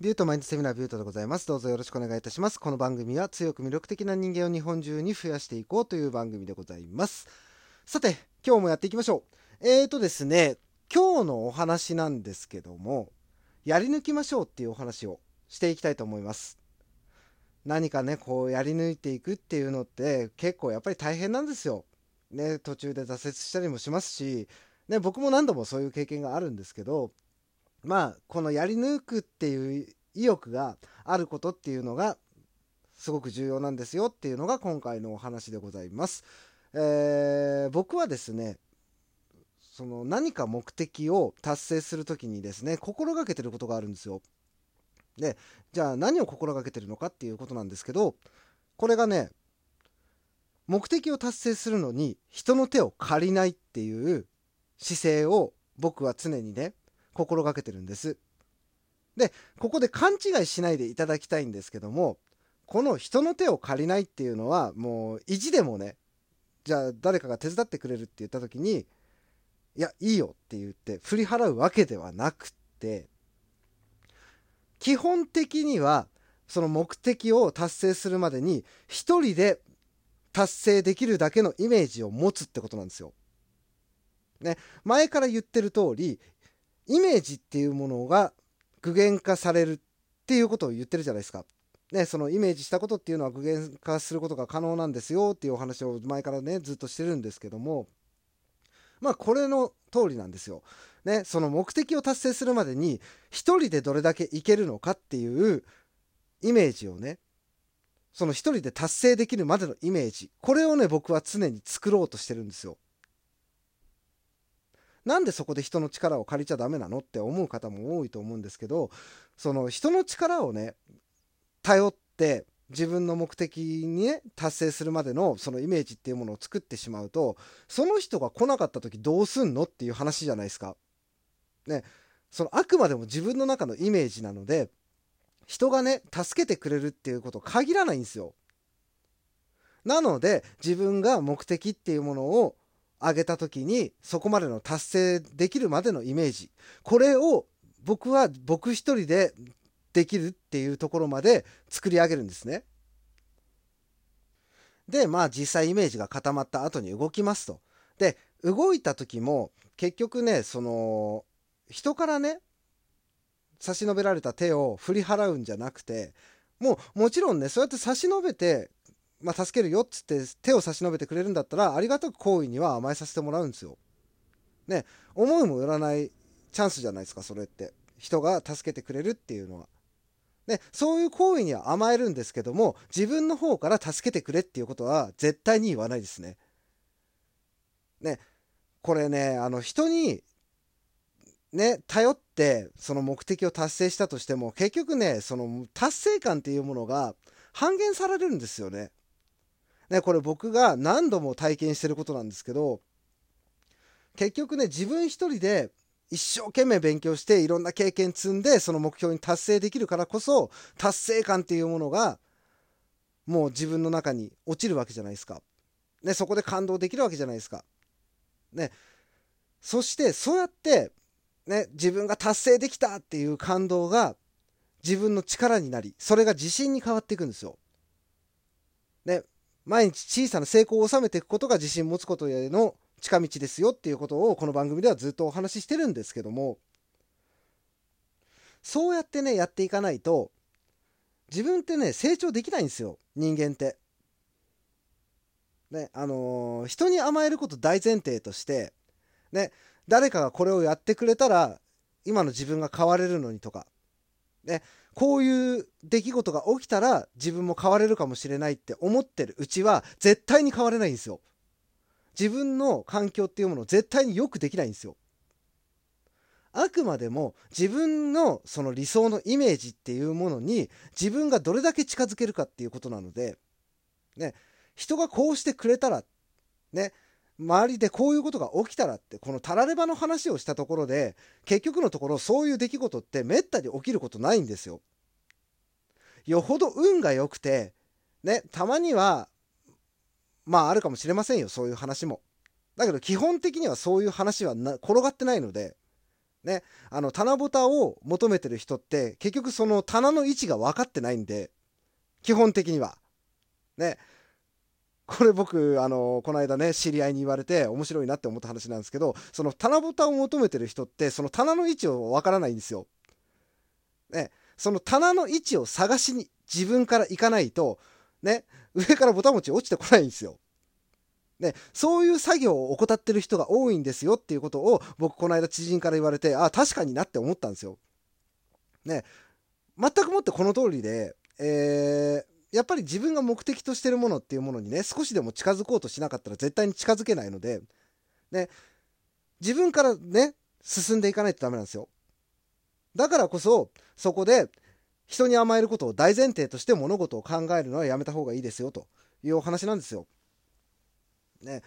ビュートマインドセミナービュートでございます。どうぞよろしくお願いいたします。この番組は強く魅力的な人間を日本中に増やしていこうという番組でございます。さて、今日もやっていきましょう。えーとですね、今日のお話なんですけども、やり抜きましょうっていうお話をしていきたいと思います。何かね、こうやり抜いていくっていうのって結構やっぱり大変なんですよ。ね、途中で挫折したりもしますし、ね、僕も何度もそういう経験があるんですけど、まあこのやり抜くっていう意欲があることっていうのがすごく重要なんですよっていうのが今回のお話でございます。えー、僕はですねその何か目的を達成する時にですね心がけてることがあるんですよ。でじゃあ何を心がけてるのかっていうことなんですけどこれがね目的を達成するのに人の手を借りないっていう姿勢を僕は常にね心がけてるんです。でここで勘違いしないでいただきたいんですけどもこの人の手を借りないっていうのはもう意地でもねじゃあ誰かが手伝ってくれるって言った時にいやいいよって言って振り払うわけではなくて基本的にはその目的を達成するまでに一人で達成できるだけのイメージを持つってことなんですよ。ね、前から言ってる通りイメージっていうものが具現化されるっていうことを言ってるじゃないですか。ね、そのイメージしたことっていうのは具現化することが可能なんですよっていうお話を前からねずっとしてるんですけどもまあこれの通りなんですよ。ね、その目的を達成するまでに一人でどれだけいけるのかっていうイメージをねその一人で達成できるまでのイメージこれをね僕は常に作ろうとしてるんですよ。なんでそこで人の力を借りちゃダメなのって思う方も多いと思うんですけどその人の力をね頼って自分の目的にね達成するまでのそのイメージっていうものを作ってしまうとその人が来なかった時どうすんのっていう話じゃないですか。ねそのあくまでも自分の中のイメージなので人がね助けてくれるっていうこと限らないんですよ。なので自分が目的っていうものを上げた時にそこまでの達成できるまでのイメージこれを僕は僕一人でできるっていうところまで作り上げるんですね。でまあ実際イメージが固まった後に動きますと。で動いた時も結局ねその人からね差し伸べられた手を振り払うんじゃなくてもうもちろんねそうやって差し伸べてまあ、助けるよっつって手を差し伸べてくれるんだったらありがたく行為には甘えさせてもらうんですよ。ね思いもよらないチャンスじゃないですかそれって人が助けてくれるっていうのは。でそういう行為には甘えるんですけども自分の方から助けてくれっていうことは絶対に言わないですね。ねこれねあの人にね頼ってその目的を達成したとしても結局ねその達成感っていうものが半減されるんですよね。ね、これ僕が何度も体験してることなんですけど、結局ね、自分一人で一生懸命勉強していろんな経験積んでその目標に達成できるからこそ達成感っていうものがもう自分の中に落ちるわけじゃないですか。ね、そこで感動できるわけじゃないですか。ね、そしてそうやってね、自分が達成できたっていう感動が自分の力になりそれが自信に変わっていくんですよ。ね、毎日小さな成功を収めていくことが自信を持つことへの近道ですよっていうことをこの番組ではずっとお話ししてるんですけどもそうやってねやっていかないと自分ってね成長できないんですよ人間って。ねあのー、人に甘えること大前提としてね誰かがこれをやってくれたら今の自分が変われるのにとかねこういう出来事が起きたら自分も変われるかもしれないって思ってるうちは絶対に変われないんですよ。自分の環境っていうものを絶対によくできないんですよ。あくまでも自分のその理想のイメージっていうものに自分がどれだけ近づけるかっていうことなので、ね、人がこうしてくれたら、ね、周りでこういうことが起きたらってこのたらればの話をしたところで結局のところそういう出来事ってめったに起きることないんですよ。よほど運が良くてねたまにはまああるかもしれませんよそういう話も。だけど基本的にはそういう話はな転がってないのでね、あの棚ぼたを求めてる人って結局その棚の位置が分かってないんで基本的には。ね。これ僕、あの、この間ね、知り合いに言われて面白いなって思った話なんですけど、その棚ぼたを求めてる人って、その棚の位置をわからないんですよ。ね。その棚の位置を探しに自分から行かないと、ね、上からボタン持ち落ちてこないんですよ。ね、そういう作業を怠ってる人が多いんですよっていうことを僕この間知人から言われて、あ、確かになって思ったんですよ。ね、全くもってこの通りで、えー、やっぱり自分が目的としてるものっていうものにね、少しでも近づこうとしなかったら絶対に近づけないので、ね、自分からね、進んでいかないとダメなんですよ。だからこそ、そこで人に甘えることを大前提として物事を考えるのはやめた方がいいですよというお話なんですよ。ね。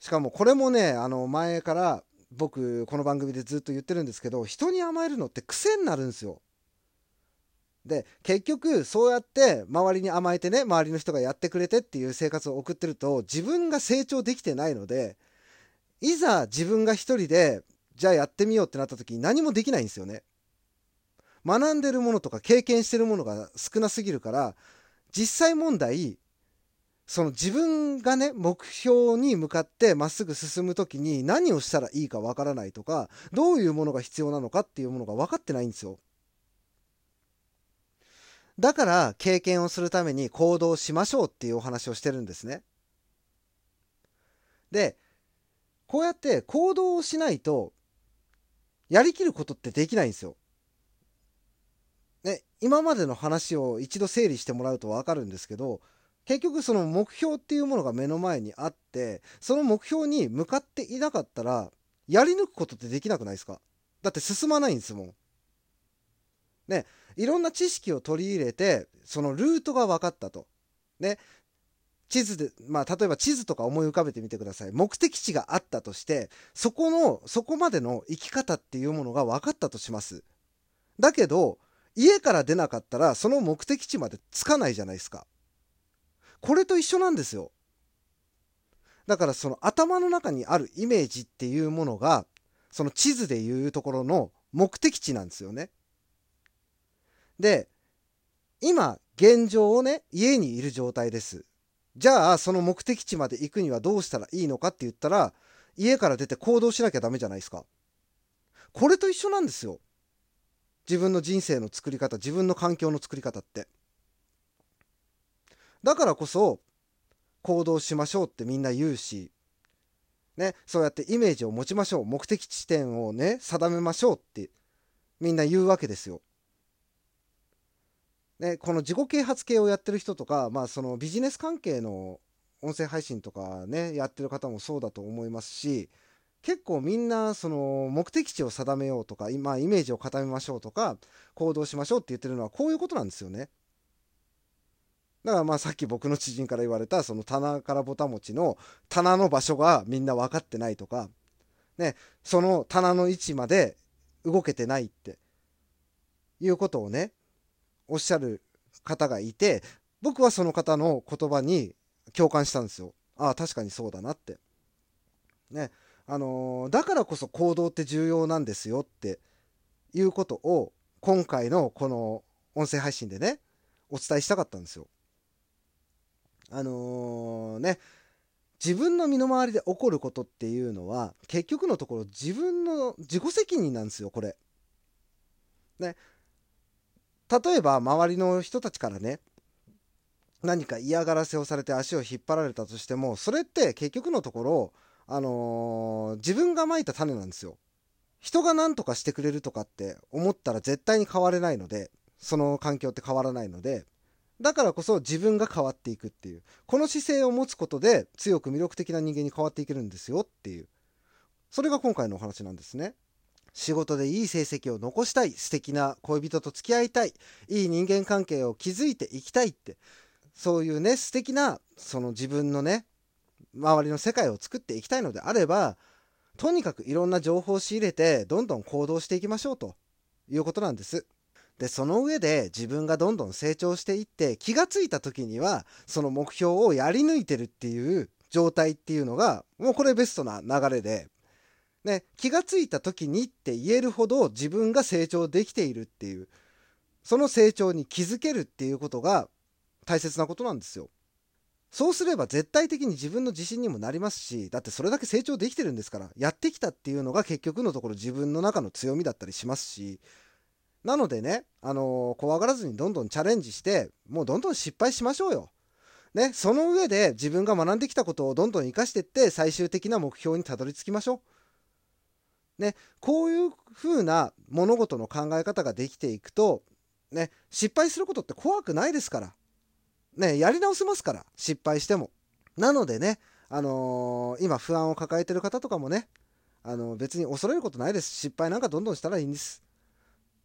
しかもこれもね、あの前から僕この番組でずっと言ってるんですけど、人に甘えるのって癖になるんですよ。で、結局そうやって周りに甘えてね、周りの人がやってくれてっていう生活を送ってると自分が成長できてないので、いざ自分が一人でじゃあやってみようってなった時に何もできないんですよね。学んでるものとか経験してるものが少なすぎるから実際問題その自分がね目標に向かってまっすぐ進む時に何をしたらいいかわからないとかどういうものが必要なのかっていうものが分かってないんですよ。だから経験をするために行動しましょうっていうお話をしてるんですね。でこうやって行動をしないとやりきることってできないんですよ。ね、今までの話を一度整理してもらうと分かるんですけど結局その目標っていうものが目の前にあってその目標に向かっていなかったらやり抜くことってできなくないですか？だって進まないんですもん。ねいろんな知識を取り入れてそのルートが分かったと。ね地図でまあ例えば地図とか思い浮かべてみてください。目的地があったとしてそこのそこまでの生き方っていうものが分かったとします。だけど家から出なかったらその目的地まで着かないじゃないですか。これと一緒なんですよ。だからその頭の中にあるイメージっていうものがその地図でいうところの目的地なんですよね。で今現状をね家にいる状態です。じゃあその目的地まで行くにはどうしたらいいのかって言ったら家から出て行動しなきゃダメじゃないですか。これと一緒なんですよ。自分の人生の作り方自分の環境の作り方って。だからこそ行動しましょうってみんな言うしねそうやってイメージを持ちましょう。目的地点をね定めましょうってみんな言うわけですよ。ね、この自己啓発系をやってる人とか、まあ、そのビジネス関係の音声配信とかねやってる方もそうだと思いますし結構みんなその目的地を定めようとか、まあ、イメージを固めましょうとか行動しましょうって言ってるのはこういうことなんですよね。だからまあさっき僕の知人から言われたその棚からぼた餅の棚の場所がみんな分かってないとか、ね、その棚の位置まで動けてないっていうことをねおっしゃる方がいて僕はその方の言葉に共感したんですよ。ああ確かにそうだなって。ね。あのー、だからこそ行動って重要なんですよっていうことを今回のこの音声配信でねお伝えしたかったんですよ。あのー、ね自分の身の回りで起こることっていうのは結局のところ自分の自己責任なんですよこれ。ね例えば周りの人たちからね何か嫌がらせをされて足を引っ張られたとしてもそれって結局のところあのー、自分がまいた種なんですよ。人が何とかしてくれるとかって思ったら絶対に変われないので、その環境って変わらないので、だからこそ自分が変わっていくっていう、この姿勢を持つことで強く魅力的な人間に変わっていけるんですよっていう、それが今回のお話なんですね。仕事でいい成績を残したい、素敵な恋人と付き合いたい、いい人間関係を築いていきたいって、そういうね、素敵な、その自分のね、周りの世界を作っていきたいのであればとにかくいろんな情報を仕入れてどんどん行動していきましょうということなんです。でその上で自分がどんどん成長していって気がついた時にはその目標をやり抜いてるっていう状態っていうのがもうこれベストな流れでね、気がついた時にって言えるほど自分が成長できているっていう、その成長に気づけるっていうことが大切なことなんですよ。そうすれば絶対的に自分の自信にもなりますし、だってそれだけ成長できてるんですから、やってきたっていうのが結局のところ自分の中の強みだったりしますし、なのでね、あのー、怖がらずにどんどんチャレンジして、もうどんどん失敗しましょうよ。ね、その上で自分が学んできたことをどんどん活かしていって最終的な目標にたどり着きましょう。ね、こういう風な物事の考え方ができていくと、ね、失敗することって怖くないですから。ね、やり直せますから、失敗しても。なのでね、あのー、今不安を抱えてる方とかもね、あのー、別に恐れることないです。失敗なんかどんどんしたらいいんです。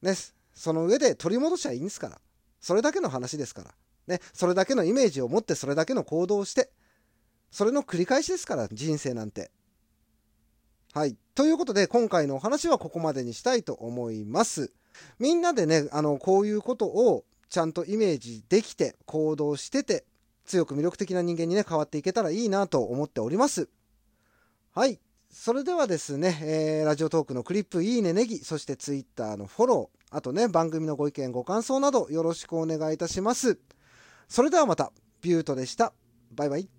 ね、その上で取り戻しゃいいんですから。それだけの話ですから。ね、それだけのイメージを持ってそれだけの行動をして、それの繰り返しですから、人生なんて。はい。ということで、今回のお話はここまでにしたいと思います。みんなでね、あの、こういうことをちゃんとイメージできて行動してて強く魅力的な人間にね変わっていけたらいいなと思っております。はい。それではですね、えー、ラジオトークのクリップいいねネギそして Twitter のフォローあとね番組のご意見ご感想などよろしくお願いいたします。それではまたビュートでした。バイバイ。